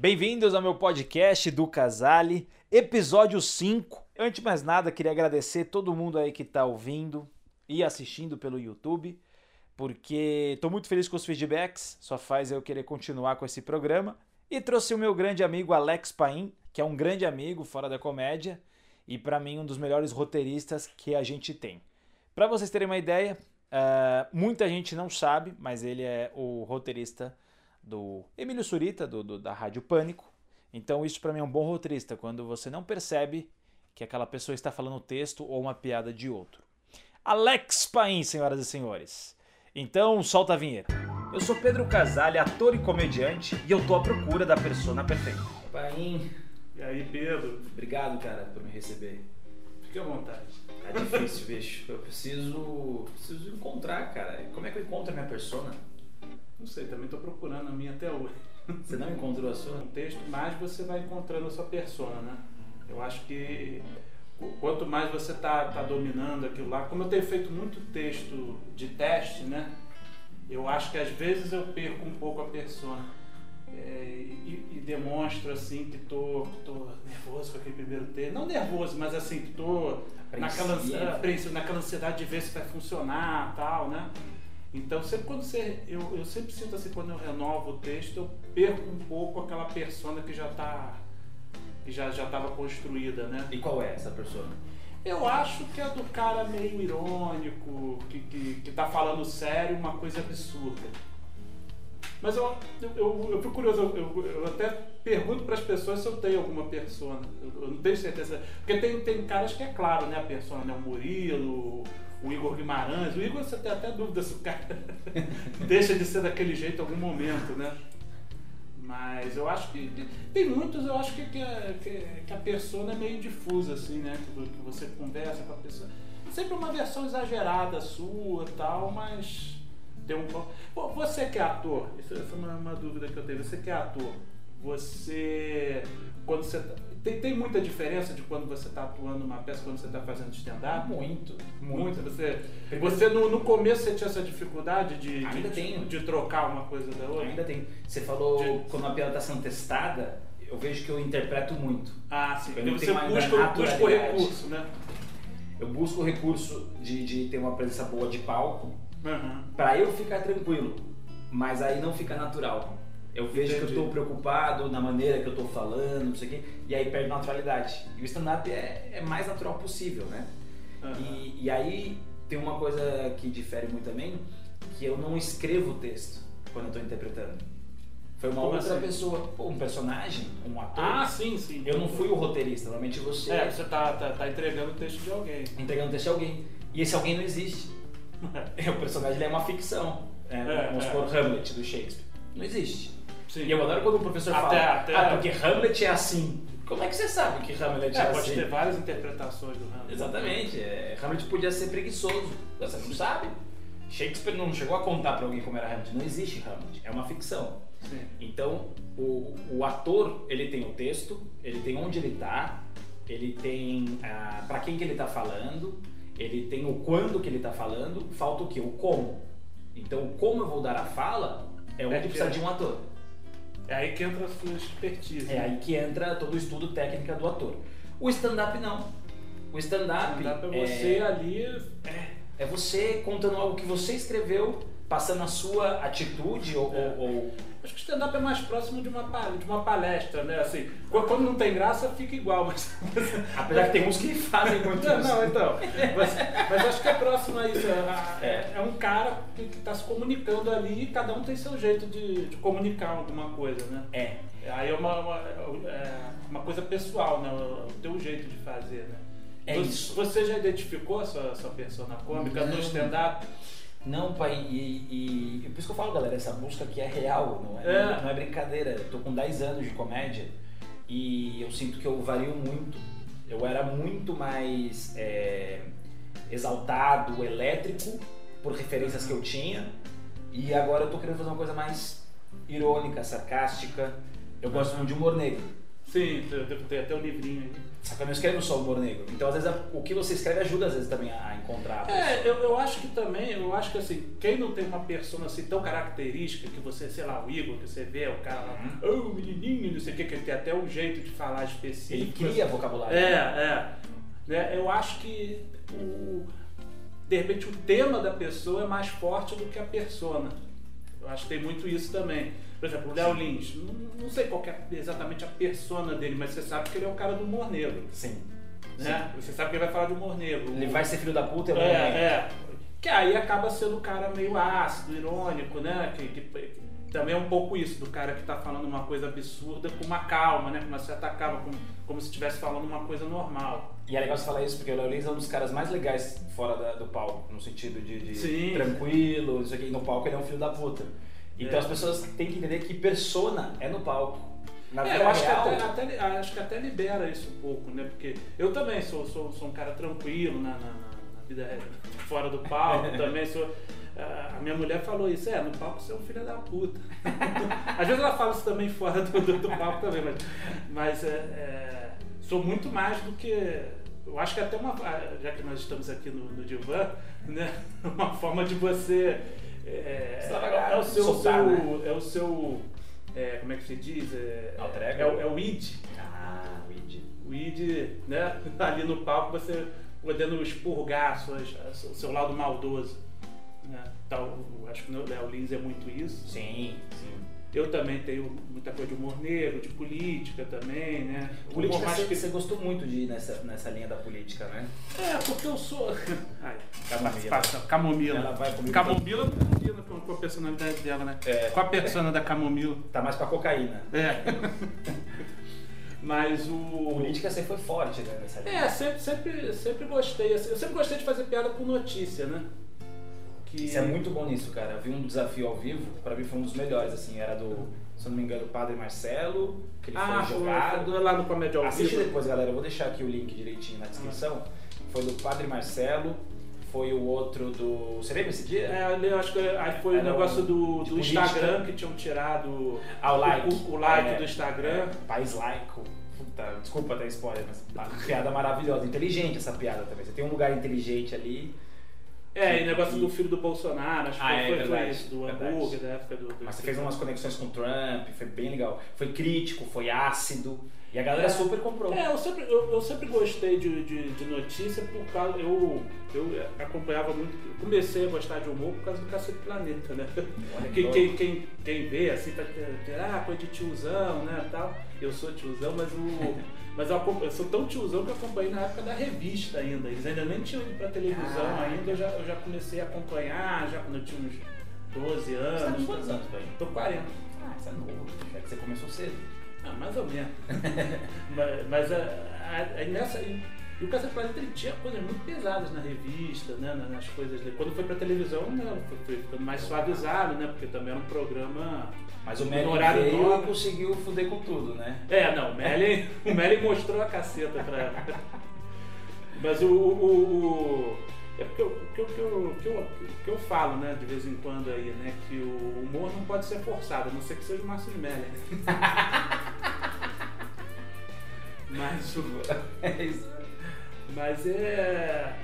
Bem-vindos ao meu podcast do Casale, episódio 5. Antes de mais nada, queria agradecer todo mundo aí que está ouvindo e assistindo pelo YouTube, porque estou muito feliz com os feedbacks, só faz eu querer continuar com esse programa. E trouxe o meu grande amigo Alex Paim, que é um grande amigo fora da comédia e para mim um dos melhores roteiristas que a gente tem. Para vocês terem uma ideia, uh, muita gente não sabe, mas ele é o roteirista do Emílio Surita, do, do da Rádio Pânico. Então isso para mim é um bom roteirista, quando você não percebe que aquela pessoa está falando o texto ou uma piada de outro. Alex Paim, senhoras e senhores. Então, solta a vinheta. Eu sou Pedro Casale, ator e comediante, e eu tô à procura da persona perfeita. Paim. E aí, Pedro? Obrigado, cara, por me receber. Fique à vontade. É difícil, bicho. Eu preciso, preciso encontrar, cara. Como é que eu encontro a minha persona? Não sei, também estou procurando a minha até hoje. Você não encontrou a sua? Um texto, mais você vai encontrando a sua persona, né? Eu acho que quanto mais você está tá dominando aquilo lá, como eu tenho feito muito texto de teste, né? Eu acho que às vezes eu perco um pouco a persona. É, e, e, demonstro assim que tô, tô nervoso com aquele primeiro texto. Não nervoso, mas assim, que tô naquela, naquela ansiedade de ver se vai funcionar tal, né? Então, sempre quando você. Eu, eu sempre sinto assim, quando eu renovo o texto, eu perco um pouco aquela persona que já está que já estava construída, né? E qual é essa persona? Eu acho que é do cara meio irônico, que, que, que tá falando sério uma coisa absurda. Mas eu, eu, eu, eu fico curioso, eu, eu até pergunto para as pessoas se eu tenho alguma persona. Eu, eu, não tenho certeza. Porque tem, tem caras que é claro, né? A persona, né? O Murilo, o Igor Guimarães. O Igor você tem até dúvida se o cara deixa de ser daquele jeito em algum momento, né? Mas eu acho que. Tem muitos, eu acho que, que, a, que a persona é meio difusa, assim, né? Que, que você conversa com a pessoa. Sempre uma versão exagerada sua tal, mas tem um. Pô, você que é ator, isso é uma, uma dúvida que eu tenho. Você que é ator, você. Quando você. Tem, tem muita diferença de quando você está atuando uma peça quando você está fazendo stand-up? Muito, muito. Você, você no, no começo você tinha essa dificuldade de, Ainda de, tenho. de trocar uma coisa da outra? Ainda tem. Você falou de... quando a piada está sendo testada, eu vejo que eu interpreto muito. Ah, sim. Porque você busca, busca o recurso, né? Eu busco o recurso de, de ter uma presença boa de palco uhum. para eu ficar tranquilo, mas aí não fica natural. Eu vejo Entendi. que eu estou preocupado na maneira que eu estou falando, não sei o quê, e aí perde naturalidade. E o stand-up é, é mais natural possível, né? Uhum. E, e aí tem uma coisa que difere muito também, que eu não escrevo o texto quando eu estou interpretando. Foi uma Como outra assim? pessoa, um personagem, um ator. Ah, sim, sim. Eu não fui o roteirista, normalmente você. É, você tá, tá, tá entregando o texto de alguém. Entregando o texto de alguém. E esse alguém não existe. o personagem é uma ficção. É, é, vamos é. supor, Hamlet do Shakespeare. Não existe. Sim. E eu adoro quando o professor até, fala, até... ah, porque Hamlet é assim. Como é que você sabe que Hamlet é, é assim? Pode ter várias interpretações do Hamlet. Exatamente. É, Hamlet podia ser preguiçoso. Você não sabe. Shakespeare não chegou a contar para alguém como era Hamlet. Não existe Hamlet. É uma ficção. Sim. Então, o, o ator, ele tem o texto, ele tem onde ele está, ele tem ah, para quem que ele está falando, ele tem o quando que ele está falando, falta o que? O como. Então, o como eu vou dar a fala é onde é precisa de um ator. É aí que entra a sua expertise. É aí que entra todo o estudo técnico do ator. O stand-up não. O stand-up stand é você é, ali. É, é você contando algo que você escreveu passando a sua atitude ou, é. ou, ou... Acho que o stand-up é mais próximo de uma, de uma palestra, né? Assim, quando não tem graça, fica igual, mas. Apesar que tem uns que fazem muito não, isso. Não, então. Mas, mas, acho que é próximo a isso. É, é, é um cara que está se comunicando ali e cada um tem seu jeito de, de comunicar alguma coisa, né? É. Aí é uma, uma, é uma coisa pessoal, né? O teu jeito de fazer, né? É você, isso. Você já identificou a sua, sua persona cômica no stand-up? Não, pai, e, e, por isso que eu falo, galera, essa busca aqui é real, não é, é. Não é brincadeira. Eu tô com 10 anos de comédia e eu sinto que eu vario muito. Eu era muito mais é, exaltado, elétrico, por referências que eu tinha, e agora eu tô querendo fazer uma coisa mais irônica, sarcástica. Eu gosto muito de humor negro. Sim, tem até um livrinho aí. Só que eu não escrevo só humor negro. Então, às vezes, o que você escreve ajuda, às vezes, também a encontrar. A é, eu, eu acho que também, eu acho que assim, quem não tem uma persona assim tão característica que você, sei lá, o Igor, que você vê, o cara lá, uhum. oh, menininho, não sei o que, que ele tem até um jeito de falar específico. Ele cria vocabulário. É, é. Né? Eu acho que o, de repente o tema da pessoa é mais forte do que a persona. Eu acho que tem muito isso também. Por exemplo, o Léo Lins, não, não, sei qual é exatamente a persona dele, mas você sabe que ele é o cara do humor negro. Sim. Né? Sim. Você sabe que ele vai falar de humor negro. Ele vai ser filho da puta, é, é. Que aí acaba sendo um cara meio ácido, irônico, né? Que, que, que, também é um pouco isso, do cara que tá falando uma coisa absurda com uma calma, né? Com uma certa calma, como, como se estivesse falando uma coisa normal. E é legal você falar isso, porque o Léo Lins é um dos caras mais legais fora da, do palco, no sentido de, de tranquilo, isso aqui. No palco ele é um filho da puta. Então é. as pessoas têm que entender que persona é no palco. Na é, eu acho, que até, até, acho que até libera isso um pouco, né? Porque eu também sou, sou, sou um cara tranquilo na, na, na vida fora do palco, também sou. A minha mulher falou isso, é, no palco você é um filho da puta. Às vezes ela fala isso também fora do, do, do palco também, mas, mas é, é, sou muito mais do que. Eu acho que até uma. Já que nós estamos aqui no, no divã, né? Uma forma de você é, é, o seu, soltar, seu né? é o seu é, como é que se diz? É, é, é, o id. Ah, o id. O id, né? Ali no palco você podendo expurgar suas, o seu lado maldoso. Né? Então, acho que o Léo Lins é muito isso. Sim, sim. Eu também tenho muita coisa de humor negro, de política também, né? Política você, que... você gostou muito de ir nessa, nessa linha da política, né? É, porque eu sou. Ai, camomila. Camomila. Ela vai Camomila combina com, com a personalidade dela, né? É. Com a persona é. da Camomila. Tá mais pra cocaína. É. Mas o. Política sempre foi forte né, nessa linha. É, sempre, sempre, sempre gostei. Eu sempre gostei de fazer piada com notícia, né? Que... Você é muito bom nisso, cara. Eu vi um desafio ao vivo, para mim foi um dos melhores, assim, era do, se eu não me engano, o Padre Marcelo, que ele ah, foi jogado. Foi lá no Comédia ao Assiste vivo. depois, galera, eu vou deixar aqui o link direitinho na descrição. Ah. Foi do Padre Marcelo, foi o outro do. Você lembra esse dia? É, eu acho que aí foi o negócio do, do Instagram que tinham tirado ah, o like, o, o like é, do Instagram. É, país laico. Puta, desculpa até spoiler, mas piada maravilhosa. Inteligente essa piada também. Você tem um lugar inteligente ali. É, e negócio do filho do Bolsonaro, acho que ah, foi, é, foi, isso, do hambúrguer, da época do, do. Mas você fez umas conexões com o Trump, foi bem legal. Foi crítico, foi ácido. E a galera é, super comprou. É, eu sempre, eu, eu sempre gostei de, de, de, notícia por causa. Eu, eu acompanhava muito. Comecei a gostar de humor por causa do Cacete Planeta, né? Quem, quem, quem, quem vê, assim, tá ah, coisa de tiozão, né? Tal. Eu sou tiozão, mas o. Mas eu, eu, sou tão tiozão que eu acompanhei na época da revista ainda. Eles ainda nem tinham ido pra televisão ah. ainda, eu já, eu já comecei a acompanhar, já quando eu tinha uns 12 anos. Você tá com quantos anos, velho? Tô 40. Ah, você é novo, é que você começou cedo. Ah, mais ou menos. mas, mas a, a, nessa. E, o Cacete Planeta ele tinha coisas muito pesadas na revista, né? nas coisas dele. Quando foi pra televisão, né, foi, foi ficando mais suavizado, né? Porque também era um programa mas o Merlin horário veio e conseguiu fuder com tudo, né? É, não, o Merlin, o Merlin mostrou a caceta pra ela. Mas o, o, o é porque o que eu, que, eu, que, eu, que eu falo, né, de vez em quando aí, né, que o humor não pode ser forçado, a não ser que seja o Márcio Merlin. Mas o. É isso. Mas é.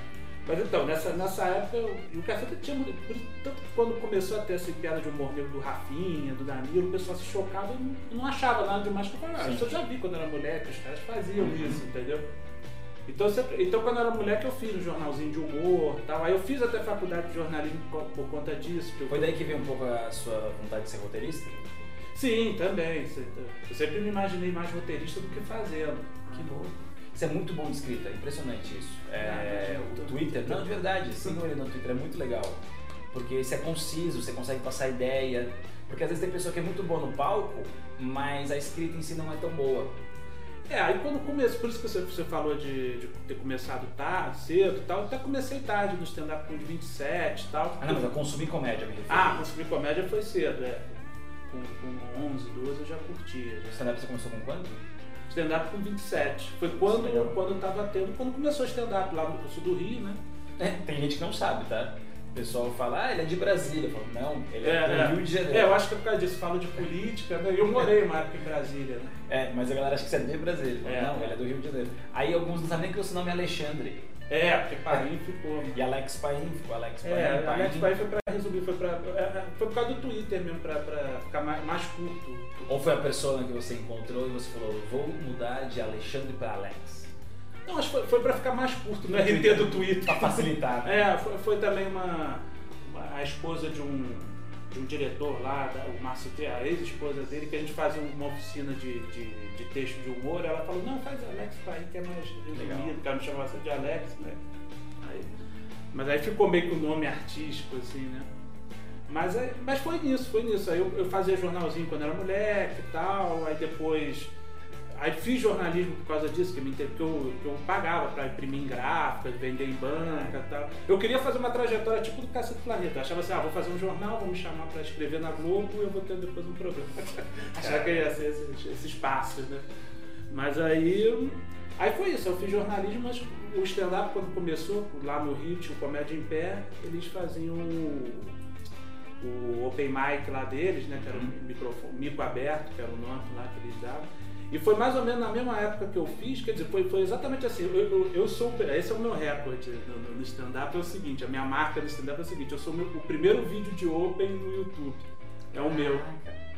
Mas então, nessa, nessa época, eu, o Caceta tinha muito. Tanto que quando começou a ter essa piada de humor negro do Rafinha, do Danilo, o pessoal se chocava e não achava nada demais que eu falava. Ah, isso eu já vi quando era moleque, os caras faziam uhum. isso, entendeu? Então, sempre, então quando eu era moleque eu fiz um jornalzinho de humor tal. Aí eu fiz até faculdade de jornalismo por, por conta disso. Foi daí que veio um pouco a sua vontade de ser roteirista? Sim, também. Eu sempre me imaginei mais roteirista do que fazendo. Que bom. Isso é muito bom de escrita, é impressionante isso. É, ah, o Twitter, não, de verdade, sigam ele no Twitter, é muito legal. Porque isso é conciso, você consegue passar ideia. Porque às vezes tem pessoa que é muito boa no palco, mas a escrita em si não é tão boa. É, aí quando começou, por isso que você, você falou de, de, ter começado tarde, cedo e tal, até comecei tarde no stand-up com 27 e tal. Ah, não, mas eu consumi comédia, me refiro. Ah, consumir comédia foi cedo, é. Com, com 11, 12 eu já curtia. Já. Stand-up você começou com quanto? Stand-up com 27. Foi quando, eu quando tava tendo, quando começou o stand-up lá no curso do Rio, né? É, tem gente que não sabe, tá? pessoal fala, ah, ele é de Brasília. Eu falo, não, ele é, é do Rio de Janeiro. É, eu acho que é por causa disso, falo de política, né? Eu morei uma época em Brasília, né? É, mas a galera acha que você é de Brasília. Falo, é, não, ele é do Rio de Janeiro. Aí alguns não sabem nem que o seu nome é Alexandre. É, porque Paim ficou. E Alex Paim ficou Alex Paim. É, Paim. Alex Paim foi pra resolver, foi, pra, é, é, foi por causa do Twitter mesmo, pra, pra ficar mais, mais curto. Ou foi a pessoa que você encontrou e você falou, vou mudar de Alexandre pra Alex? Não, acho que foi, foi pra ficar mais curto no RT do Twitter. Pra facilitar. Né? É, foi, foi também uma, uma, a esposa de um, de um diretor lá, o Márcio T, a ex-esposa dele, que a gente fazia uma oficina de, de, de texto de humor, ela falou, não, faz Alex Paim, que é mais resumido, que ela me chamava de Alex, né? Aí, mas aí ficou meio que o um nome artístico, assim, né? Mas, mas foi nisso, foi nisso. Aí eu, eu fazia jornalzinho quando era moleque e tal, aí depois Aí fiz jornalismo por causa disso, que, me, que, eu, que eu pagava para imprimir em gráficas, vender em banca e tal. Eu queria fazer uma trajetória tipo do Cacete Planeta. Achava assim, ah, vou fazer um jornal, vou me chamar para escrever na Globo e eu vou ter depois um programa. Achava que ia ser esses, esses passos, né? Mas aí, aí foi isso, eu fiz jornalismo, mas o stand-up quando começou, lá no Rio, tinha o Comédia em Pé, eles faziam o, open mic lá deles, né? Que era o um microfone, mico aberto, que era o nome lá que eles davam. E foi mais ou menos na mesma época que eu fiz, quer dizer, foi, foi exatamente assim. Eu, eu, eu sou, esse é o meu recorde no, no stand-up, é o seguinte, a minha marca no stand-up é o seguinte, eu sou meu, o primeiro vídeo de Open no YouTube. É o meu.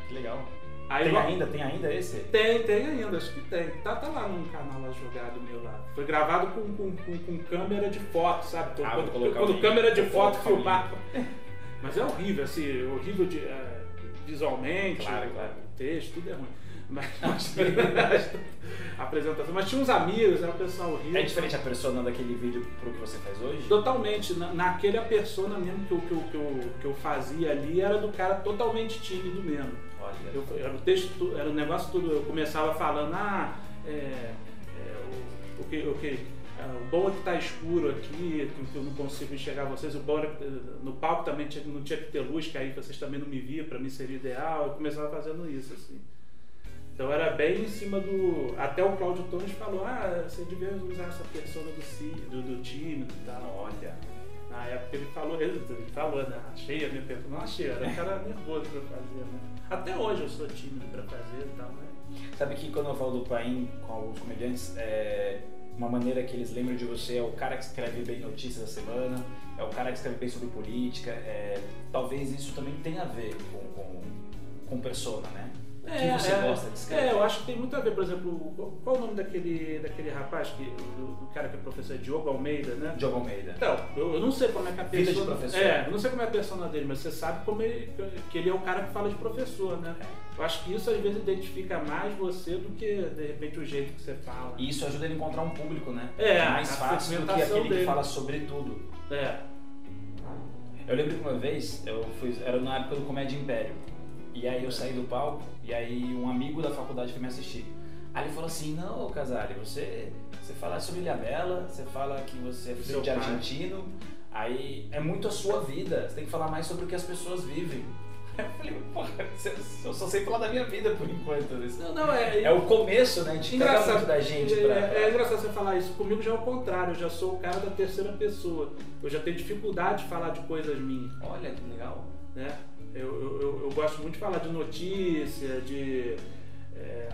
Que legal. Aí, tem ainda? Tem ainda esse? Tem, tem ainda, acho que tem. Tá, tá lá num canal lá jogado meu lá. Foi gravado com, com, com, com câmera de foto, sabe? Ah, quando, quando câmera de foto filmar. Mas é horrível, assim, horrível de, uh, visualmente, claro, claro. texto, tudo é ruim. Mas, apresentação. Mas tinha uns amigos, era um pessoal rico. É diferente a persona daquele vídeo pro que você faz hoje? Totalmente. Na, naquele a persona mesmo que eu, que, eu, que, eu, que eu fazia ali era do cara totalmente tímido mesmo. Olha. Eu, era o texto, era o negócio tudo. Eu começava falando, ah, é, é, o, o que. O que é, o bom é que tá escuro aqui, que eu não consigo enxergar vocês. O bom é que no palco também tinha, não tinha que ter luz, que aí vocês também não me viam, para mim seria ideal. Eu começava fazendo isso, assim. Então era bem em cima do. Até o Cláudio Torres falou: ah, você devia usar essa persona do, do, do time e tal. Olha. Na época ele falou, ele, ele falou, né? Achei a minha persona. Não achei, era um cara nervoso pra fazer, né? Até hoje eu sou tímido pra fazer e tal, né? Sabe que quando eu falo do Paim com alguns comediantes, é, uma maneira que eles lembram de você é o cara que escreve bem notícias da semana, é o cara que escreve bem sobre política. É, talvez isso também tenha a ver com, com, com persona, né? É, que você é, gosta? É, eu acho que tem muito a ver, por exemplo, qual é o nome daquele, daquele rapaz, que, do, do cara que é professor, Diogo Almeida, né? Diogo Almeida. Então, eu, eu não sei como é que a pessoa. Vida de professor. É, eu não sei como é a persona dele, mas você sabe como ele, que ele é o cara que fala de professor, né? Eu acho que isso às vezes identifica mais você do que, de repente, o jeito que você fala. E isso ajuda ele a encontrar um público, né? É, é mais fácil do que aquele dele. que fala sobre tudo. É. Eu lembro que uma vez, eu fui, era na época do Comédia Império. E aí eu saí do palco e aí um amigo da faculdade foi me assistir. Aí ele falou assim, não, Casale, você, você fala sobre Ilhabela, você fala que você é filho de argentino, aí é muito a sua vida, você tem que falar mais sobre o que as pessoas vivem. Eu falei, porra, eu só sei falar da minha vida por enquanto. Não, não, é. É o começo, né? De engraçado, muito da gente. É, pra... é, é, engraçado você falar isso. Comigo já é o contrário, eu já sou o cara da terceira pessoa. Eu já tenho dificuldade de falar de coisas minhas. Olha que legal. Né? Eu, eu, eu, gosto muito de falar de notícia, de é,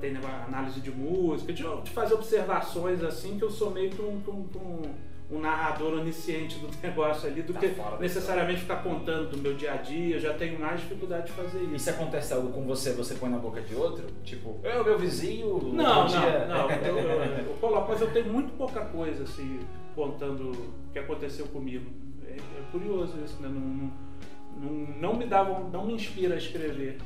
tem análise de música, de, de, fazer observações assim, que eu sou meio que um, um, um narrador onisciente do negócio ali, do tá que necessariamente ficar contando do meu dia a dia, eu já tenho mais dificuldade de fazer isso. E se acontece algo com você, você põe na boca de outro? Tipo, eu, meu vizinho, não, não, dia... não, eu, eu, eu, coloco, mas eu tenho muito pouca coisa assim, contando o que aconteceu comigo. É, é curioso isso, né? Não, não, não, não me davam, não me inspira a escrever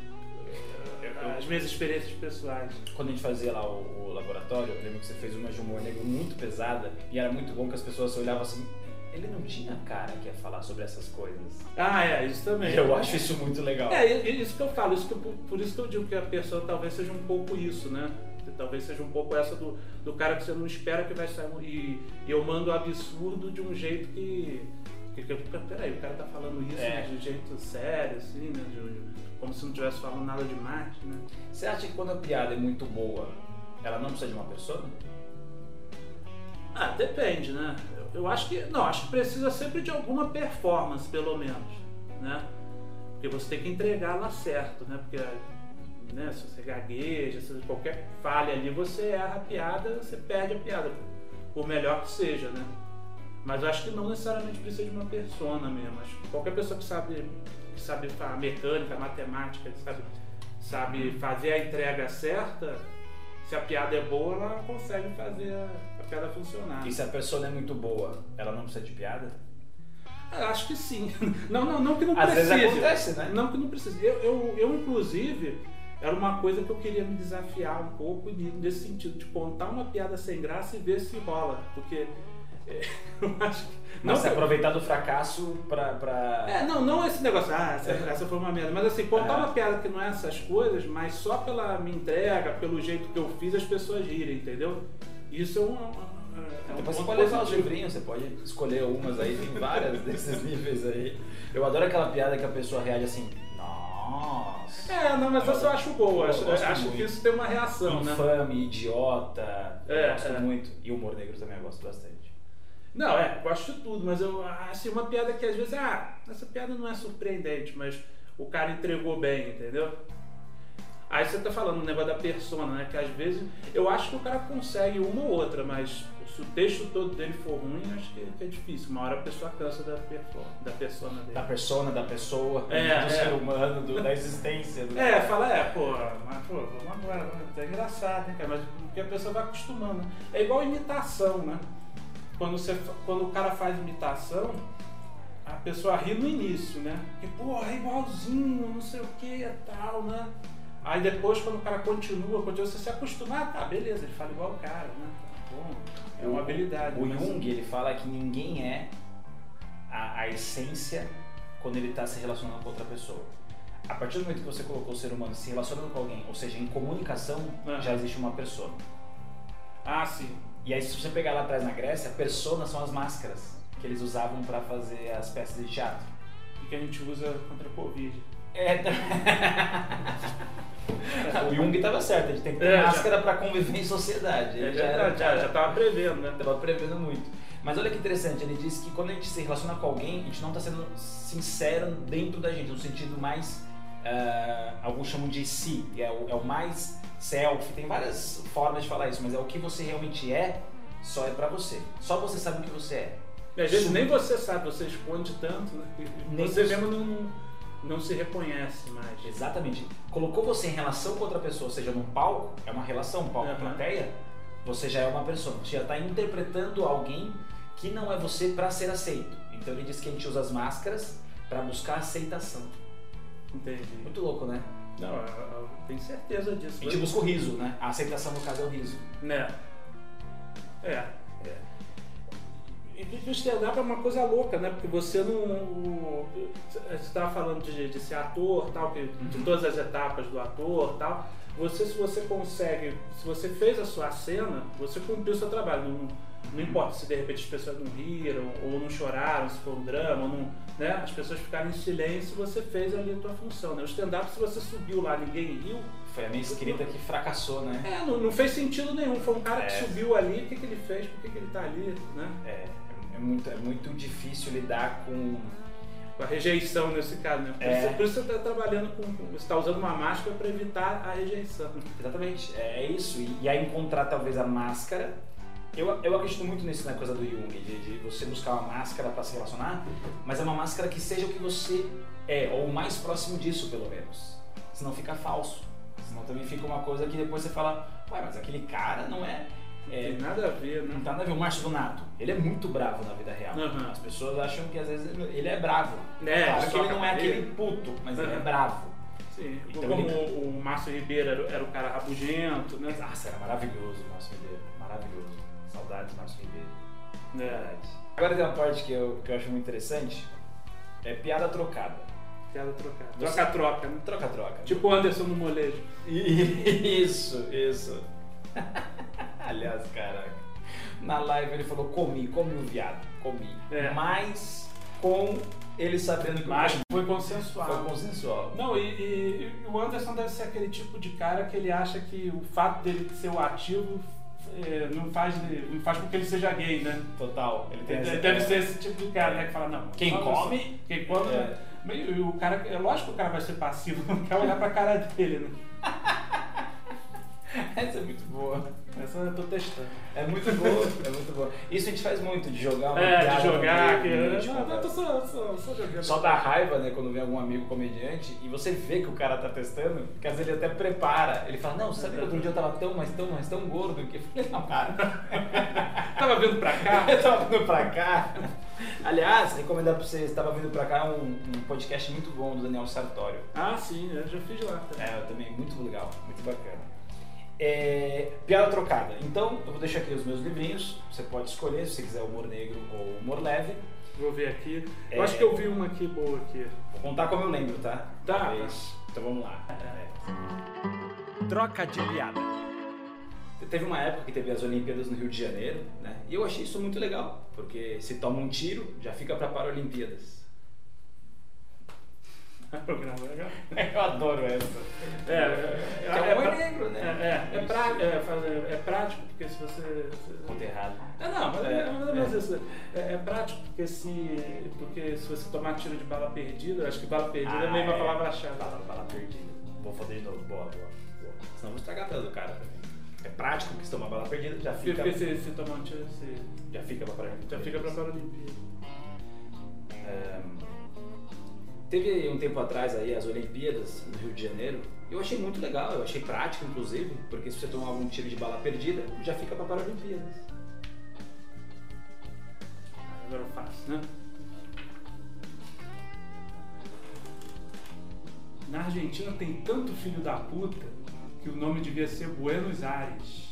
as minhas experiências pessoais. Quando a gente fazia lá o, o, laboratório, eu lembro que você fez uma de humor negro muito pesada e era muito bom que as pessoas olhavam assim. Ele não tinha cara que ia falar sobre essas coisas. Ah, é, isso também. Eu acho isso muito legal. É, isso que eu falo, isso que eu, por isso que eu digo que a pessoa talvez seja um pouco isso, né? Talvez seja um pouco essa do, do cara que você não espera que vai sair. E, e eu mando o absurdo de um jeito que porque, peraí, o cara tá falando isso é. de jeito sério, assim, né? De, como se não estivesse falando nada demais, né? Você acha que quando a piada é muito boa, ela não precisa de uma pessoa? Ah, depende, né? Eu, eu acho que. Não, acho que precisa sempre de alguma performance, pelo menos. Né? Porque você tem que entregar lá certo, né? Porque né, se você gagueja, se qualquer falha ali, você erra a piada, você perde a piada. Por melhor que seja, né? Mas acho que não necessariamente precisa de uma persona mesmo. Acho que qualquer pessoa que sabe, que sabe a mecânica, matemática, sabe, sabe fazer a entrega certa, se a piada é boa, ela consegue fazer a, a piada funcionar. E se a persona é muito boa, ela não precisa de piada? Eu acho que sim. Não, não, não que não Às precise. vezes acontece, né? Não que não precise. Eu, eu, eu, inclusive, era uma coisa que eu queria me desafiar um pouco nesse sentido, de contar uma piada sem graça e ver se rola. Porque é, eu acho que. Não se aproveitar do fracasso pra. pra... É, não, não esse negócio, ah, essa, É. essa foi uma merda. Mas assim, contar É. uma piada que não é essas coisas, mas só pela minha entrega, pelo jeito que eu fiz, as pessoas rirem, entendeu? Isso é uma. É um Depois você pode levar os livrinhos, você pode escolher umas aí, tem várias desses níveis aí. Eu adoro aquela piada que a pessoa reage assim, nossa. É, não, mas essa eu acho boa. Eu Acho, acho que isso tem uma reação, né? Infame, idiota. É, eu gosto é. muito. E humor negro também eu gosto bastante. Não, é, gosto de tudo, mas eu assim, uma piada que às vezes, ah, essa piada não é surpreendente, mas o cara entregou bem, entendeu? Aí você tá falando o negócio da persona, né? Que às vezes eu acho que o cara consegue uma ou outra, mas se o texto todo dele for ruim, acho que é difícil. Uma hora a pessoa cansa da, da persona dele. Da persona, da pessoa, É, do é. ser humano, do- da existência. Do... É, fala, é, pô, mas pô, vamos agora, tá engraçado, hein, cara? Mas porque a pessoa vai acostumando. É igual imitação, né? Quando, você, quando o cara faz imitação, a pessoa ri no início, né? Que, pô, é igualzinho, não sei o que e tal, né? Aí depois, quando o cara continua, continua, você se acostuma, ah, tá, beleza, ele fala igual o cara, né? Tá bom, é uma habilidade. O mas- Jung, ele fala que ninguém é a, a essência quando ele está se relacionando com outra pessoa. A partir do momento que você colocou o ser humano se relacionando com alguém, ou seja, em comunicação, Aham. já existe uma persona. Ah, sim. E aí, se você pegar lá atrás na Grécia, personas são as máscaras que eles usavam para fazer as peças de teatro. E que a gente usa contra a Covid. É, o Jung estava certo, a gente tem que ter É, já- máscara para conviver em sociedade. É, Ele já, era- já, já tava prevendo, né? Tava prevendo muito. Mas olha que interessante, ele diz que quando a gente se relaciona com alguém, a gente não está sendo sincero dentro da gente, no sentido mais. Ah, alguns chamam de si, é o, é o mais self. Tem várias formas de falar isso, mas é o que você realmente é, só é pra você. Só você sabe o que você é. E às vezes nem você sabe, você esconde tanto, né? Nem você mesmo não, não se reconhece mais. Exatamente. Colocou você em relação com outra pessoa, seja num palco, é uma relação, palco Aham. plateia, você já é uma pessoa. Você já está interpretando alguém que não é você para ser aceito. Então ele diz que a gente usa as máscaras para buscar aceitação. Entendi. Muito louco, né? Não, eu, eu tenho certeza disso. A gente busca o riso, né? A aceitação no caso é o riso. Né? É. E o stand-up é uma coisa louca, né? Porque você não. o- Você estava falando de, de ser ator, tal, que, de Uhum. todas as etapas do ator tal. Você, se você consegue, se você fez a sua cena, você cumpriu o seu trabalho. Não, não importa se de repente as pessoas não riram, ou não choraram, se for um drama, não, né? as pessoas ficaram em silêncio, você fez ali a tua função. Né? O stand-up, se você subiu lá ninguém riu, Foi a minha escrita que fracassou, né? é, não, não fez sentido nenhum. Foi um cara que É. subiu ali, o que, que ele fez, por que, que ele tá ali, né? É, muito, é muito difícil lidar com. Com a rejeição nesse caso, né? Por, É. isso, por isso você tá trabalhando com. Você tá usando uma máscara para evitar a rejeição. Exatamente, é, é isso. E, e aí encontrar talvez a máscara. Eu, eu acredito muito nisso na coisa do Jung, de, de você buscar uma máscara para se relacionar, mas é uma máscara que seja o que você é, ou o mais próximo disso, pelo menos. Senão fica falso. Senão também fica uma coisa que depois você fala, ué, mas aquele cara não é. Não é tem nada a ver, não né? tá nada a ver. O Márcio Donato, ele é muito bravo na vida real. Aham. As pessoas acham que às vezes ele é bravo. É, claro que ele não é aquele puto, mas ele é bravo. Sim. Então Como ele- o, Márcio Ribeiro era, era o cara rabugento, né? Nossa, era maravilhoso o Márcio Ribeiro. Maravilhoso. Saudades, Márcio Ribeiro. É. Verdade. Agora tem uma parte que eu, que eu acho muito interessante. É piada trocada. Piada trocada. Você- Troca-troca, né? Troca-troca. Tipo o Anderson no molejo. Isso, isso. Aliás, caraca. Na live ele falou comi, comi o viado. Comi. É. Mas com ele sabendo que Mas o foi consensual. foi consensual. Não, e, e- e o Anderson deve ser aquele tipo de cara que ele acha que o fato dele ser o ativo é, não faz, não faz com que ele seja gay, né? Total. Ele tem Deve, essa- deve ser esse tipo de cara, né? Que fala, não. Quem come- você- Quem come. É. Meio- o cara, é lógico que o cara vai ser passivo, não quer olhar pra cara dele, né? Essa é muito boa. Essa eu tô testando. É muito boa, é muito boa. Isso a gente faz muito, de jogar uma É, de jogar. Que, de não, tô só, só, só jogando. Só dá raiva, né, quando vem algum amigo comediante e você vê que o cara tá testando, que às vezes ele até prepara. Ele fala, não, sabe que outro dia eu tava tão, mas tão, mas tão gordo que eu falei, não, cara. Tava vindo pra cá. Eu tava vindo pra cá. Aliás, recomendar pra vocês, tava vindo pra cá um, um podcast muito bom do Daniel Sartório. Ah, sim, eu já fiz lá. Tá? É, também muito legal, muito bacana. É, piada trocada. Então, eu vou deixar aqui os meus livrinhos. Você pode escolher se você quiser humor negro ou humor leve. Vou ver aqui. Eu É. acho que eu vi uma aqui boa aqui. Vou contar como eu lembro, tá? Tá. Talvez. Então vamos lá. Troca de piada. Teve uma época que teve as Olimpíadas no Rio de Janeiro, né? E eu achei isso muito legal, porque se toma um tiro, já fica para Paralimpíadas. Programa legal. Eu adoro essa. É, é, Que é humor pra- negro, né? É, é, é, pra- é, faz- é prático, porque se você. Conta errado. É, não, mas É, é, é. isso. É, é prático porque se, porque se você tomar tiro de bala perdida, eu acho que bala perdida é Ah, meio uma é. palavra-chave. Bala, bala perdida. Vou fazer de novo. Boa, boa, boa. Senão eu vou estragar tudo do cara também. É prático, porque se tomar bala perdida, já fica, Porque se, se tomar um tiro, você já fica pra Paralimpíadas. já fica pra Paralimpíada. É, Teve um tempo atrás aí as Olimpíadas no Rio de Janeiro. Eu achei muito legal, eu achei prático inclusive, porque se você tomar algum tiro de bala perdida, já fica para Paralimpíadas. Agora eu faço, né? Na Argentina tem tanto filho da puta que o nome devia ser Buenos Aires.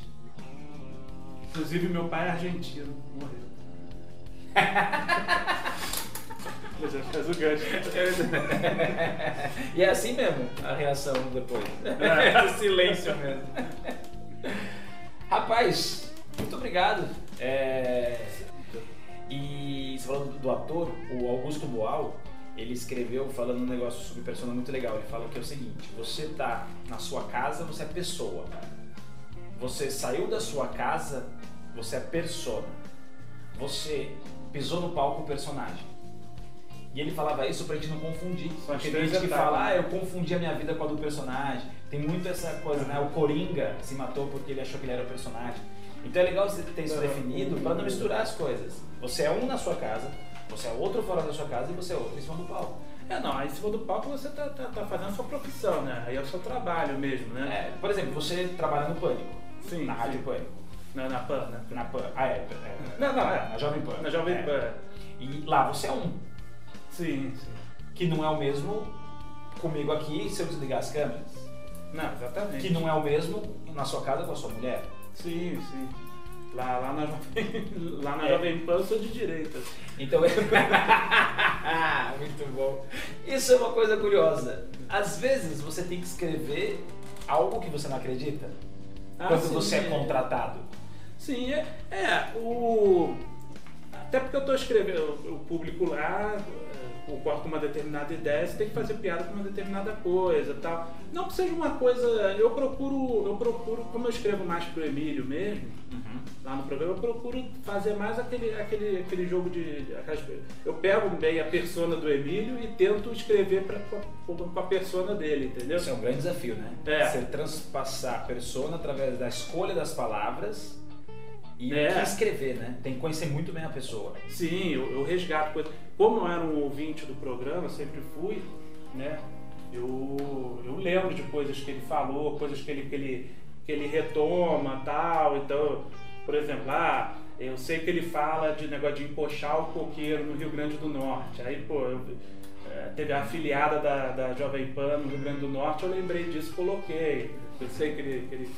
Inclusive meu pai é argentino, morreu. Já faz o gancho. e é assim mesmo a reação depois. É silêncio mesmo. Rapaz, muito obrigado. É, E você falou do, do ator, o Augusto Boal, ele escreveu falando um negócio sobre persona muito legal. Ele fala que é o seguinte: você tá na sua casa, você é pessoa. Você saiu da sua casa, você é persona. Você pisou no palco, personagem. E ele falava isso pra gente não confundir. Porque tem gente que fala, ah, eu confundi a minha vida com a do personagem. Tem muito essa coisa, né? O Coringa se matou porque ele achou que ele era o personagem. Então é legal você ter isso definido pra não misturar as coisas. Você é um na sua casa, você é outro fora da sua casa e você é outro em cima do palco. É, não, aí em cima do palco você tá, tá, tá fazendo a sua profissão, né? Aí é o seu trabalho mesmo, né? É, por exemplo, você trabalha no Pânico, Sim, na Rádio sim. Pânico, Na, na PAN, né? na Pan. Ah, é, é, Não, não, na, é. na Jovem Pan. Na Jovem É. Pan. E lá você é um, Sim, sim. que não é o mesmo comigo aqui se eu desligar as câmeras. Não, exatamente. Que não é o mesmo na sua casa com a sua mulher. Sim, sim. Lá, lá na, Jovem, lá na É. Jovem Pan eu sou de direita. Então é. Muito bom. Isso é uma coisa curiosa. Às vezes você tem que escrever algo que você não acredita Ah, quando sim. você é contratado. Sim, é, é o. Até porque eu estou escrevendo, o público lá concorda com uma determinada ideia, você tem que fazer piada com uma determinada coisa tal. Não que seja uma coisa. Eu procuro, eu procuro, como eu escrevo mais pro Emílio mesmo, lá no programa, eu procuro fazer mais aquele, aquele, aquele jogo de. aquelas- eu pego bem a persona do Emílio e tento escrever pra, com a persona dele, entendeu? Isso é um grande desafio, né? É. Você transpassar a persona através da escolha das palavras e É. que escrever, né? Tem que conhecer muito bem a pessoa. Sim, eu, eu resgato coisas. Como eu era um ouvinte do programa, sempre fui, né? Eu, eu lembro de coisas que ele falou, coisas que ele, que ele, que ele retoma tal. Então, por exemplo, ah, eu sei que ele fala de negócio de empochar o coqueiro no Rio Grande do Norte. Aí, pô, eu, eh, teve a afiliada da, da Jovem Pan no Rio Grande do Norte, eu lembrei disso, coloquei. Eu sei que ele- que ele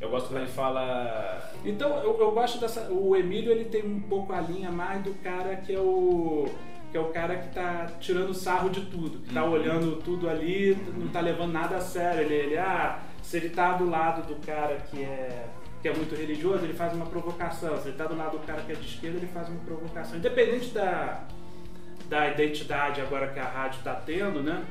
Eu gosto quando ele fala. então, eu, eu gosto dessa. O Emílio ele tem um pouco a linha mais do cara que é o. que é o cara que tá tirando sarro de tudo, que tá Uhum. olhando tudo ali, não tá levando nada a sério. Ele, ele, ah, se ele tá do lado do cara que é. que é muito religioso, ele faz uma provocação. Se ele tá do lado do cara que é de esquerda, ele faz uma provocação. Independente da, da identidade agora que a rádio tá tendo, né?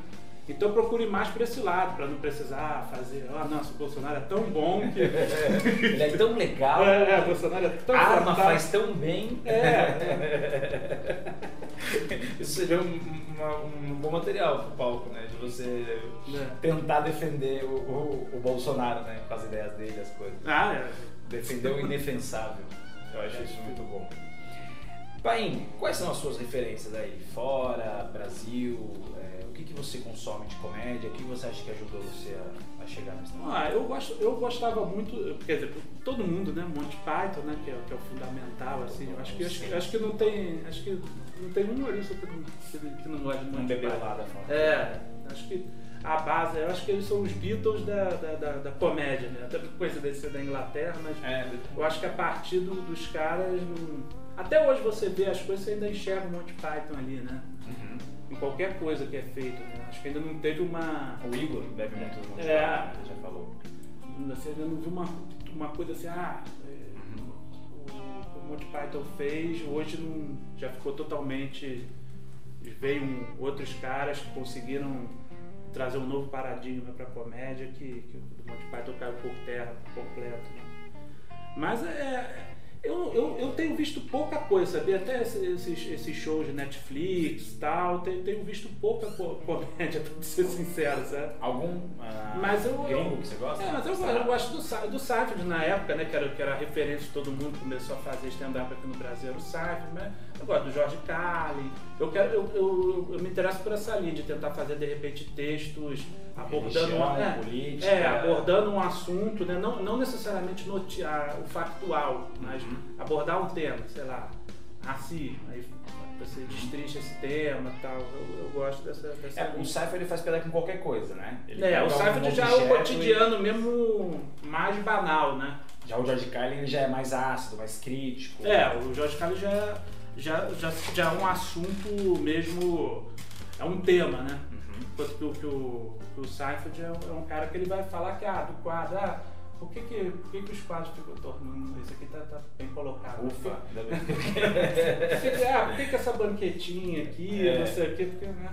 Então procure mais por esse lado, para não precisar fazer, ah, nossa, o Bolsonaro é tão bom que. Ele é tão legal. É, é, o Bolsonaro é tão A arma faz tão bem. É. é. Isso seria um, uma, um bom material pro palco, né? De você é. tentar defender o, o, o, Bolsonaro, né? Com as ideias dele, as coisas. Ah, é. Defender o indefensável. Eu acho isso muito bom. Paim, quais são as suas referências aí? Fora, Brasil, é, que, você consome de comédia? O que você acha que ajudou você a, a chegar nesse Ah, eu, gosto, eu gostava muito, quer dizer, todo mundo, né? Monty Python, né? Que é, que é o fundamental, assim. Eu acho que, acho, acho, que não tem. Acho que não tem um humorista que não, que, que não gosta de Monty um Python. Lá da é, acho que a base, eu acho que eles são os Beatles da, da, da, da comédia, né? Até por coincidência da Inglaterra, mas é. eu acho que a partir do, dos caras. Até hoje você vê as coisas, você ainda enxerga um Monty Python ali, né? Em qualquer coisa que é feito, né? Acho que ainda não teve uma. O Igor bebe muito do Monty é, Python, já falou. Você ainda não viu uma, uma coisa assim, ah. Uhum. O, o Monty Python fez, hoje não, já ficou totalmente. Veio um, outros caras que conseguiram trazer um novo paradigma para a comédia que, que o Monty Python caiu por terra por completo. Né? Mas é, eu, eu, eu, tenho visto pouca coisa, sabia? Até esses, esses shows de Netflix e tal, tenho, tenho visto pouca comédia, pra ser sincero, sabe? Algum uh, mas eu, gringo que você gosta? É, mas eu, eu gosto do, do Seinfeld na época, né? Que era, que era a referência de todo mundo, começou a fazer stand-up aqui no Brasil, era o Seinfeld, né? Eu gosto do George Carlin. Eu, quero, eu, eu, eu, me interesso por essa linha de tentar fazer, de repente, textos abordando, Religião, uma, é, política, é, abordando um assunto, né? não, não necessariamente notiar, o factual, mas uhum. abordar um tema, sei lá, racismo. Aí você destrincha esse tema e tal. Eu, eu, gosto dessa. dessa é, o Cypher ele faz piada com qualquer coisa, né? Ele é, o Cypher já é o cotidiano e... mesmo mais banal, né? Já o George Carlin ele já é mais ácido, mais crítico. É, o George Carlin já é já, já, já é um assunto mesmo, é um tema, né? Uhum. Enquanto que o, que o, que o Seinfeld é, é, um cara que ele vai falar que, ah, do quadro, ah, por que, que, por que, que os quadros ficam tornando? Esse aqui tá, tá bem colocado. Ufa, ainda bem. ah, por que, que essa banquetinha aqui, é. não sei o quê, porque, né?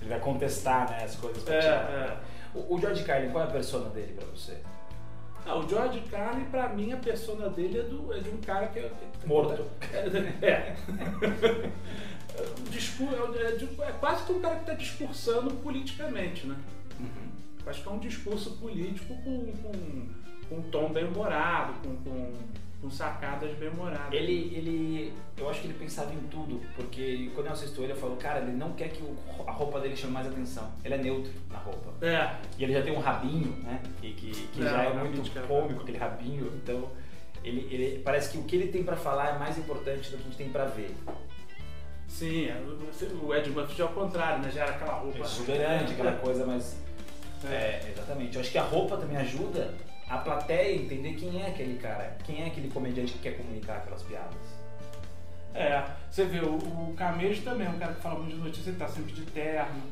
Ele vai contestar né, as coisas pra é, é. O, o George Carlin, qual é a persona dele pra você? Ah, o George Carlin, pra mim, a persona dele é, do, é de um cara que. É, Morto. É. é. Discur, é, é, quase que um cara que está discursando politicamente, né? Uhum. Acho que é um discurso político com, com, com um tom bem humorado, com, com com sacadas humoradas. Ele, ele, eu acho que ele pensava em tudo, porque quando eu assisto ele, eu falo, cara, ele não quer que o, a roupa dele chame mais atenção. Ele é neutro na roupa. É. E ele já tem um rabinho, né? Que, que, que é, já é muito cômico, aquele rabinho. Então, ele, ele parece que o que ele tem para falar é mais importante do que a gente tem para ver. Sim, é, o Ed Murphy já é o contrário, né? Já era aquela roupa. Exuberante, aquela coisa mais. É. é, exatamente. Eu acho que a roupa também ajuda a plateia entender quem é aquele cara, quem é aquele comediante que quer comunicar aquelas piadas. É, você vê, o, o Camejo também é um cara que fala muito de notícia, ele tá sempre de terno.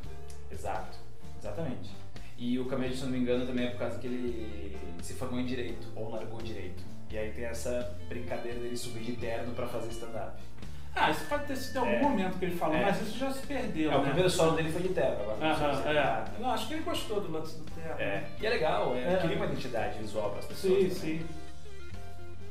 Exato, exatamente. E o Camejo, se não me engano, também é por causa que ele se formou em Direito, ou largou Direito. E aí tem essa brincadeira dele subir de terno para fazer stand-up. Ah, isso pode ter sido em algum é. momento que ele falou, é. mas isso já se perdeu. É, né? O primeiro solo dele foi de terno, agora não uh -huh, é. Não, acho que ele gostou do lance do terno. É. E é legal, é, é. cria uma identidade visual para as pessoas. Sim, também. sim.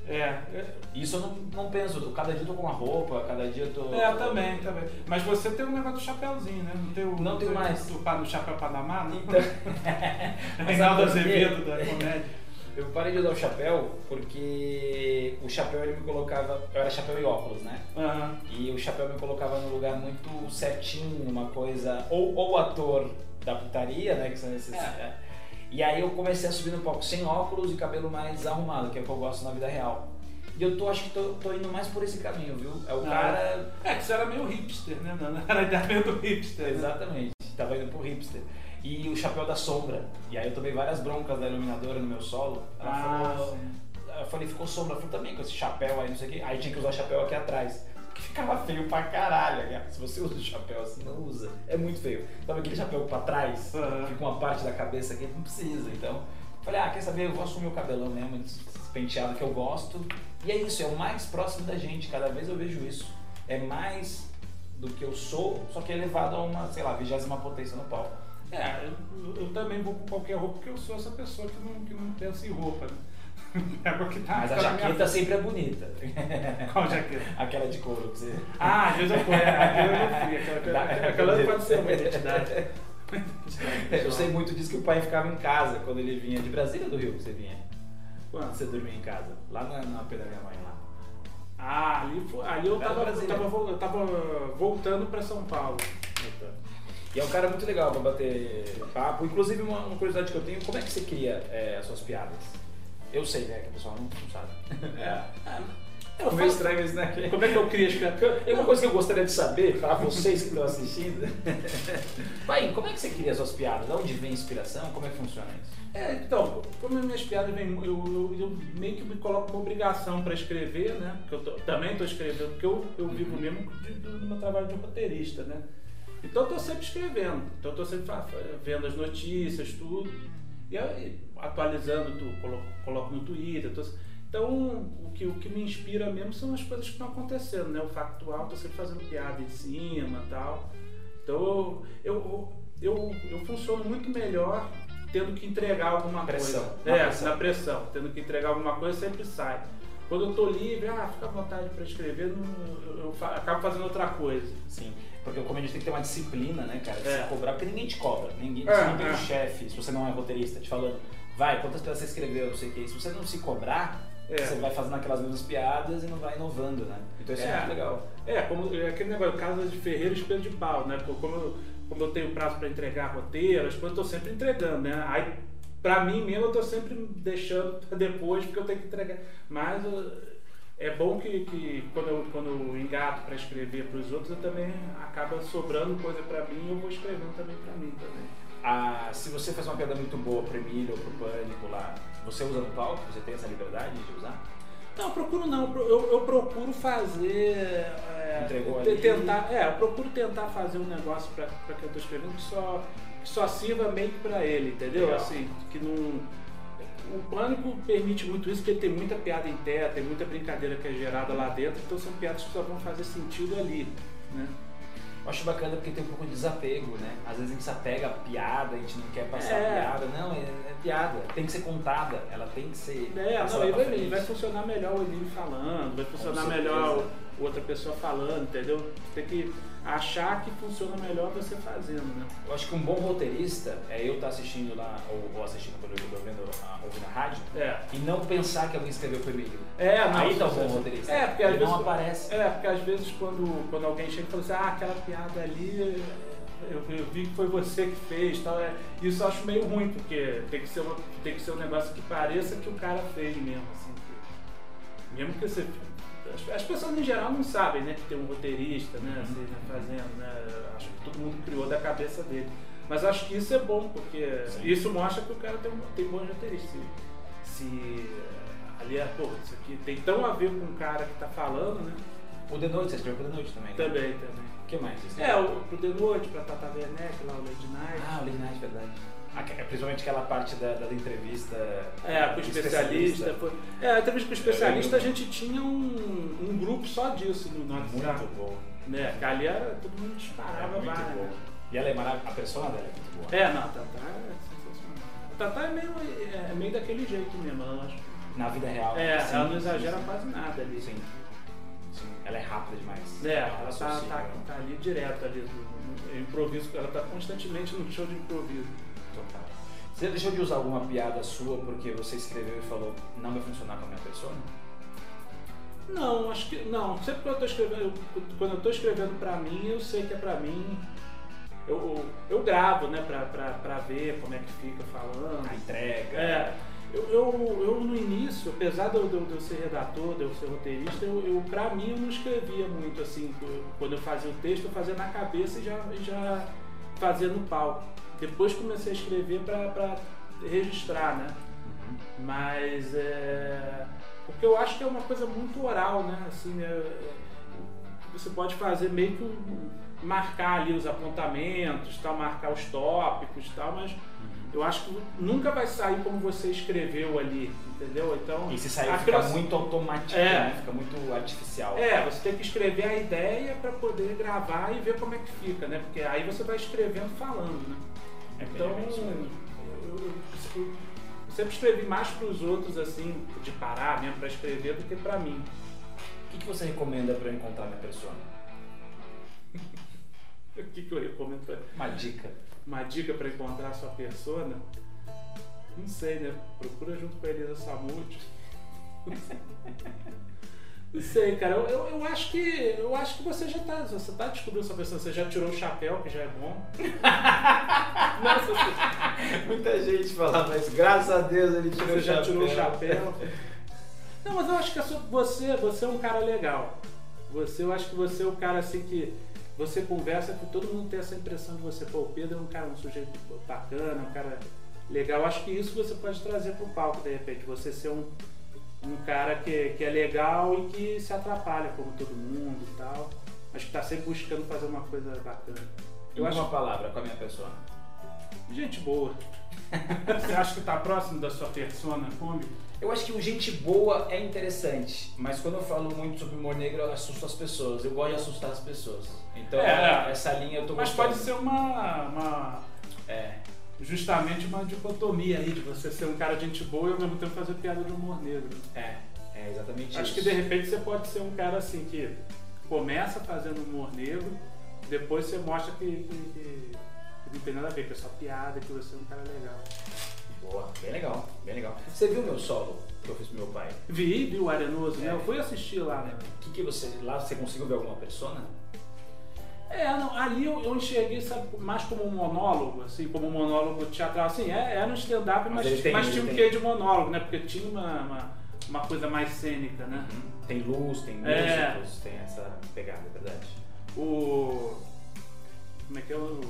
É, é. Isso eu não, não penso, cada dia eu tô com uma roupa, cada dia eu tô. É, também, também. Mas você tem um negócio do chapéuzinho, né? Não tem o. Não tenho mais. O, o, o chapéu Panamá, né? Então... Reinaldo Azevedo da comédia. Eu parei de usar o chapéu porque o chapéu ele me colocava. Eu era chapéu e óculos, né? Uhum. E o chapéu me colocava num lugar muito certinho, uma coisa. Ou, ou ator da putaria, né? Que são esses. É. E aí eu comecei a subir no palco sem óculos e cabelo mais arrumado, que é o que eu gosto na vida real. E eu tô, acho que tô, tô indo mais por esse caminho, viu? É o ah, cara. É, que você era meio hipster, né? Era a ideia do hipster. Né? Exatamente. Tava indo pro hipster e o chapéu da sombra. E aí eu tomei várias broncas da iluminadora no meu solo. Ela ah, falou, sim. eu falei, ficou sombra. Eu falei, também com esse chapéu aí, não sei o quê. Aí tinha que usar o chapéu aqui atrás. Que ficava feio pra caralho, cara. Se você usa o chapéu assim, não usa. É muito feio. Sabe aquele chapéu pra trás? Uhum. Fica uma parte da cabeça aqui, não precisa. Então, falei, ah, quer saber? Eu vou assumir o cabelão mesmo, esse penteado que eu gosto. E é isso, é o mais próximo da gente. Cada vez eu vejo isso. É mais do que eu sou, só que é elevado a uma, sei lá, vigésima potência no palco. É, eu, eu, também vou com qualquer roupa porque eu sou essa pessoa que não, que não pensa em roupa, né? Tá, Mas a jaqueta sempre é bonita. Qual jaqueta? Aquela de couro que você. Ah, às vezes eu ponho. Aquela eu não fui. Aquela, aquela, aquela pode ser uma identidade. eu sei muito disso que o pai ficava em casa quando ele vinha de Brasília do Rio que você vinha. Quando? Você dormia em casa? Lá na, na da minha mãe lá. Ah, ali, ali eu, tava, eu, tava, eu tava voltando pra São Paulo. E é um cara muito legal pra bater papo. Inclusive, uma, uma curiosidade que eu tenho, como é que você cria é, as suas piadas? Eu sei, né, que o pessoal não, sabe. É. É meio estranho isso, né? Como é que eu crio as piadas? É uma coisa que eu gostaria de saber, para vocês que estão assistindo. Pai, como é que você cria as suas piadas? De onde vem a inspiração? Como é que funciona isso? É, então, como as minhas piadas vêm, eu, eu, eu, meio que me coloco uma obrigação para escrever, né? Porque eu tô, também estou escrevendo, porque eu, eu vivo mesmo do meu trabalho de roteirista, né? Então eu estou sempre escrevendo, então eu estou sempre vendo as notícias, tudo, e aí, atualizando, tu, coloco, coloco no Twitter. Tô, então o que, o que me inspira mesmo são as coisas que estão acontecendo, né? O factual, estou sempre fazendo piada em cima tal. Então eu, eu, eu, eu funciono muito melhor tendo que entregar alguma pressão. coisa. É, pressão. na pressão. Tendo que entregar alguma coisa sempre sai. Quando eu estou livre, ah, fica à vontade para escrever, não, eu, eu, acabo fazendo outra coisa. Sim. Porque como a gente tem que ter uma disciplina, né, cara? De é. se cobrar, porque ninguém te cobra. Ninguém, é, você não tem é. um chefe, se você não é roteirista, te falando, vai, quantas piadas você escreveu, não sei o que. Se você não se cobrar, É. você vai fazendo aquelas mesmas piadas e não vai inovando, né? Então isso é, É. muito legal. É, como é aquele negócio, casa de ferreiro, espelho de pau, né? Como eu, como eu tenho prazo para entregar roteiro, as coisas eu tô sempre entregando, né? Aí, pra mim mesmo, eu tô sempre deixando pra depois, porque eu tenho que entregar. Mas eu- é bom que, que quando, eu, quando eu engato para escrever para os outros, eu também acaba sobrando coisa para mim e eu vou escrevendo também para mim também. Ah, se você faz uma piada muito boa pro Emílio ou pro Pânico lá, você usa no palco? Você tem essa liberdade de usar? Não, eu procuro não, eu, eu procuro fazer. É, Entregou ali. tentar, é, eu procuro tentar fazer um negócio para que eu tô escrevendo que só, que só sirva meio para ele, entendeu? Legal. Assim, que não. O pânico permite muito isso, porque tem muita piada interna, tem muita brincadeira que é gerada lá dentro, então são piadas que só vão fazer sentido ali, né? Eu acho bacana porque tem um pouco de desapego, né? Às vezes a gente se apega à piada, a gente não quer passar É. a piada. Não, é, é piada. Tem que ser contada, ela tem que ser. É, não, aí vai, vai funcionar melhor o Emílio falando, vai funcionar melhor outra pessoa falando, entendeu? Tem que achar que funciona melhor você fazendo, né? Eu acho que um bom roteirista é eu estar assistindo lá, ou, ou assistindo pelo YouTube, ou vendo a, ouvindo a rádio, É. e não pensar que alguém escreveu pro Emílio. É, Aí tá o bom roteirista. É, porque às vezes. não aparece. É, porque às vezes quando, quando alguém chega e fala assim, ah, aquela piada ali, eu, eu vi que foi você que fez tal. É, isso eu acho meio ruim, porque tem que, ser uma, tem que ser um negócio que pareça que o cara fez mesmo, assim. que- mesmo que você. As, as pessoas em geral não sabem, né, que tem um roteirista, né, assim, né, fazendo, né? Acho que todo mundo criou da cabeça dele. Mas acho que isso é bom, porque Sim. isso mostra que o cara tem, tem bons roteiristas. Se, se ali é, pô, isso aqui tem tão a ver com o cara que tá falando, né? O The Noite, você escreveu pro The Noite também, né? Também, também. O que mais? você É, o, pro The Noite, pra Tata Werneck, lá o Lady Night. Ah, o Late Night, verdade. Principalmente aquela parte da, da entrevista. É, com o especialista. Foi... É, a entrevista com o especialista a gente tinha um, um grupo só disso no nosso Muito bom. Né? Que ali era, todo mundo disparava muito várias, bom. E ela é maravilhosa, a persona dela é muito boa. É, não, a Tatá é sensacional. A Tatá é meio, é meio daquele jeito mesmo, ela acho- Na vida real. é, ela não exagera sim. quase nada ali. Sim. Sim. Ela é rápida demais. É, ela tá, tá, né? tá ali direto ali, no, no improviso, ela tá constantemente no show de improviso. Total. Você deixou de usar alguma piada sua porque você escreveu e falou não vai funcionar com a minha persona? Não, acho que. Não, sempre que eu tô escrevendo. eu- quando eu tô escrevendo pra mim, eu sei que é pra mim. Eu, eu, eu gravo, né, pra, pra, pra ver como é que fica falando. A entrega. É, eu, eu, eu no início, apesar de eu, de eu- ser redator, de eu ser roteirista, eu, eu pra mim eu não escrevia muito assim. Quando eu fazia o texto, eu fazia na cabeça e já, e já fazia no palco. Depois comecei a escrever pra, pra registrar, né? Uhum. Mas é. Porque eu acho que é uma coisa muito oral, né? Assim, né? Você pode fazer meio que um- marcar ali os apontamentos, tal, marcar os tópicos tal, mas eu acho que nunca vai sair como você escreveu ali, entendeu? Então. E se sair fica muito automático, É. né? Fica muito artificial. É, você tem que escrever a ideia para poder gravar e ver como é que fica, né? Porque aí você vai escrevendo falando, né? É então, eu, eu, eu, sempre escrevi mais para os outros, assim, de parar mesmo para escrever, do que para mim. O que, que você recomenda para eu encontrar minha persona? o que, que eu recomendo pra... Uma dica. Uma dica para encontrar a sua persona? Não sei, né? Procura junto com a Elisa Samúdio. Não sei, cara. Eu, eu, eu, acho que eu acho que você já tá, você tá descobrindo sua pessoa. Você já tirou o chapéu, que já é bom. Nossa, muita gente fala, mas graças a Deus ele tirou você o já chapéu. tirou o chapéu. Não, mas eu acho que você, você é um cara legal. Você, eu acho que você é um cara assim que você conversa que todo mundo tem essa impressão de você. Pô, o Pedro é um cara, um sujeito bacana, um cara legal. Eu acho que isso você pode trazer pro palco, de repente. Você ser um, um cara que, que é legal e que se atrapalha como todo mundo e tal. Mas que está sempre buscando fazer uma coisa bacana. Eu acho uma palavra com a minha pessoa. Gente boa. Você acha que está próximo da sua persona cômica? Eu acho que o gente boa é interessante, mas quando eu falo muito sobre humor negro, eu assusto as pessoas. Eu gosto de assustar as pessoas. Então, é, essa linha eu tô Mas gostando. pode ser uma, uma. É. Justamente uma dicotomia aí, de você ser um cara de gente boa e ao mesmo tempo fazer piada de humor negro. É, é exatamente Acho isso. que de repente você pode ser um cara assim que começa fazendo humor negro, depois você mostra que, que, que- que não tem nada a ver, que é só piada, que você é um cara legal. Boa, bem legal, bem legal. Você viu meu solo que eu fiz pro meu pai? Vi, vi o Arenoso, né? É. Eu fui assistir lá, né? O que, que você. Lá você conseguiu ver alguma persona? É, não, ali eu, eu enxerguei, sabe, mais como um monólogo, assim, como um monólogo teatral. Assim, é, era um stand-up, Mas mas, ele tem, mas ele tinha um quê de monólogo, né? Porque tinha uma, uma, uma coisa mais cênica, né? Tem luz, tem É. músicos, tem essa pegada, é verdade. O. Como é que é o.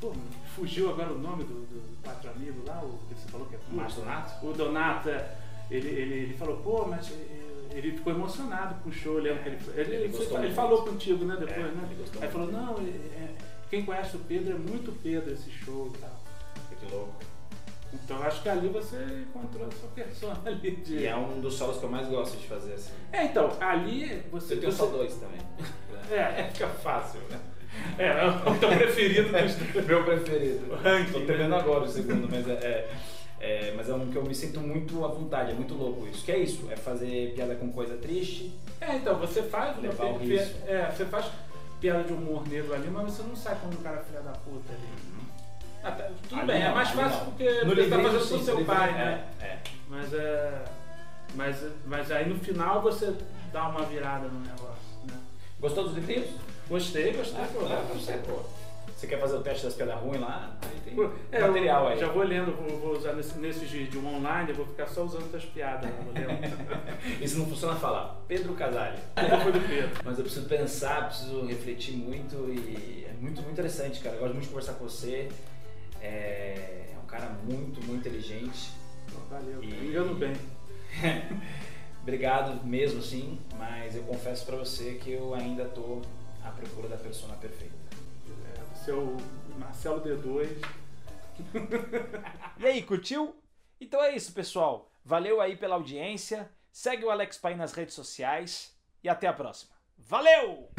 Pô, fugiu agora o nome do, do quatro amigos lá, o que você falou que é O Donato? O Donato, é, ele, ele, ele falou, pô, mas eh, ele ficou emocionado com o show, lembra que ele, ele, Ele foi- ele falou contigo, né, depois, É, né? Aí falou, não, ele- é, quem conhece o Pedro é muito Pedro esse show e tal. Que louco. Então acho que ali você encontrou a sua persona ali de. E é um dos solos que eu mais gosto de fazer assim. É, então, ali você. Tem você... só dois também. É, Fica fácil, né? é, é o teu preferido dos. Meu preferido. Ranking, Tô né? terminando agora o segundo, mas é, é, é- mas é um que eu me sinto muito à vontade, é muito louco isso. Que é isso, é fazer piada com coisa triste. É, então, você faz uma Levar o pi- riso. é, você faz piada de humor negro ali, mas você não sai quando o cara é filha da puta ali. Ah, tá, tudo Ali bem, é não, mais ali fácil não. porque No você tá fazendo com seu pai, né? É, é. Mas é. Mas, mas aí no final você dá uma virada no negócio, né? Gostou dos livrinhos? Gostei, gostei, Ah, pô. pô, você, pô. Você quer fazer o teste das piadas ruins lá? Aí tem Pô, é, material eu aí. Já vou lendo, vou, vou usar nesse, nesses de, de um online, eu vou ficar só usando essas piadas. se não funciona, fala Pedro Casale. Mas eu preciso pensar, preciso refletir muito e é muito, muito interessante, cara. Eu gosto muito de conversar com você. É, é um cara muito, muito inteligente. Valeu, E- engano bem. Obrigado mesmo, sim, mas eu confesso pra você que eu ainda tô à procura da persona perfeita. O Marcelo D2. E aí, curtiu? Então é isso, pessoal. Valeu aí pela audiência. Segue o Alex Pai nas redes sociais e até a próxima. Valeu!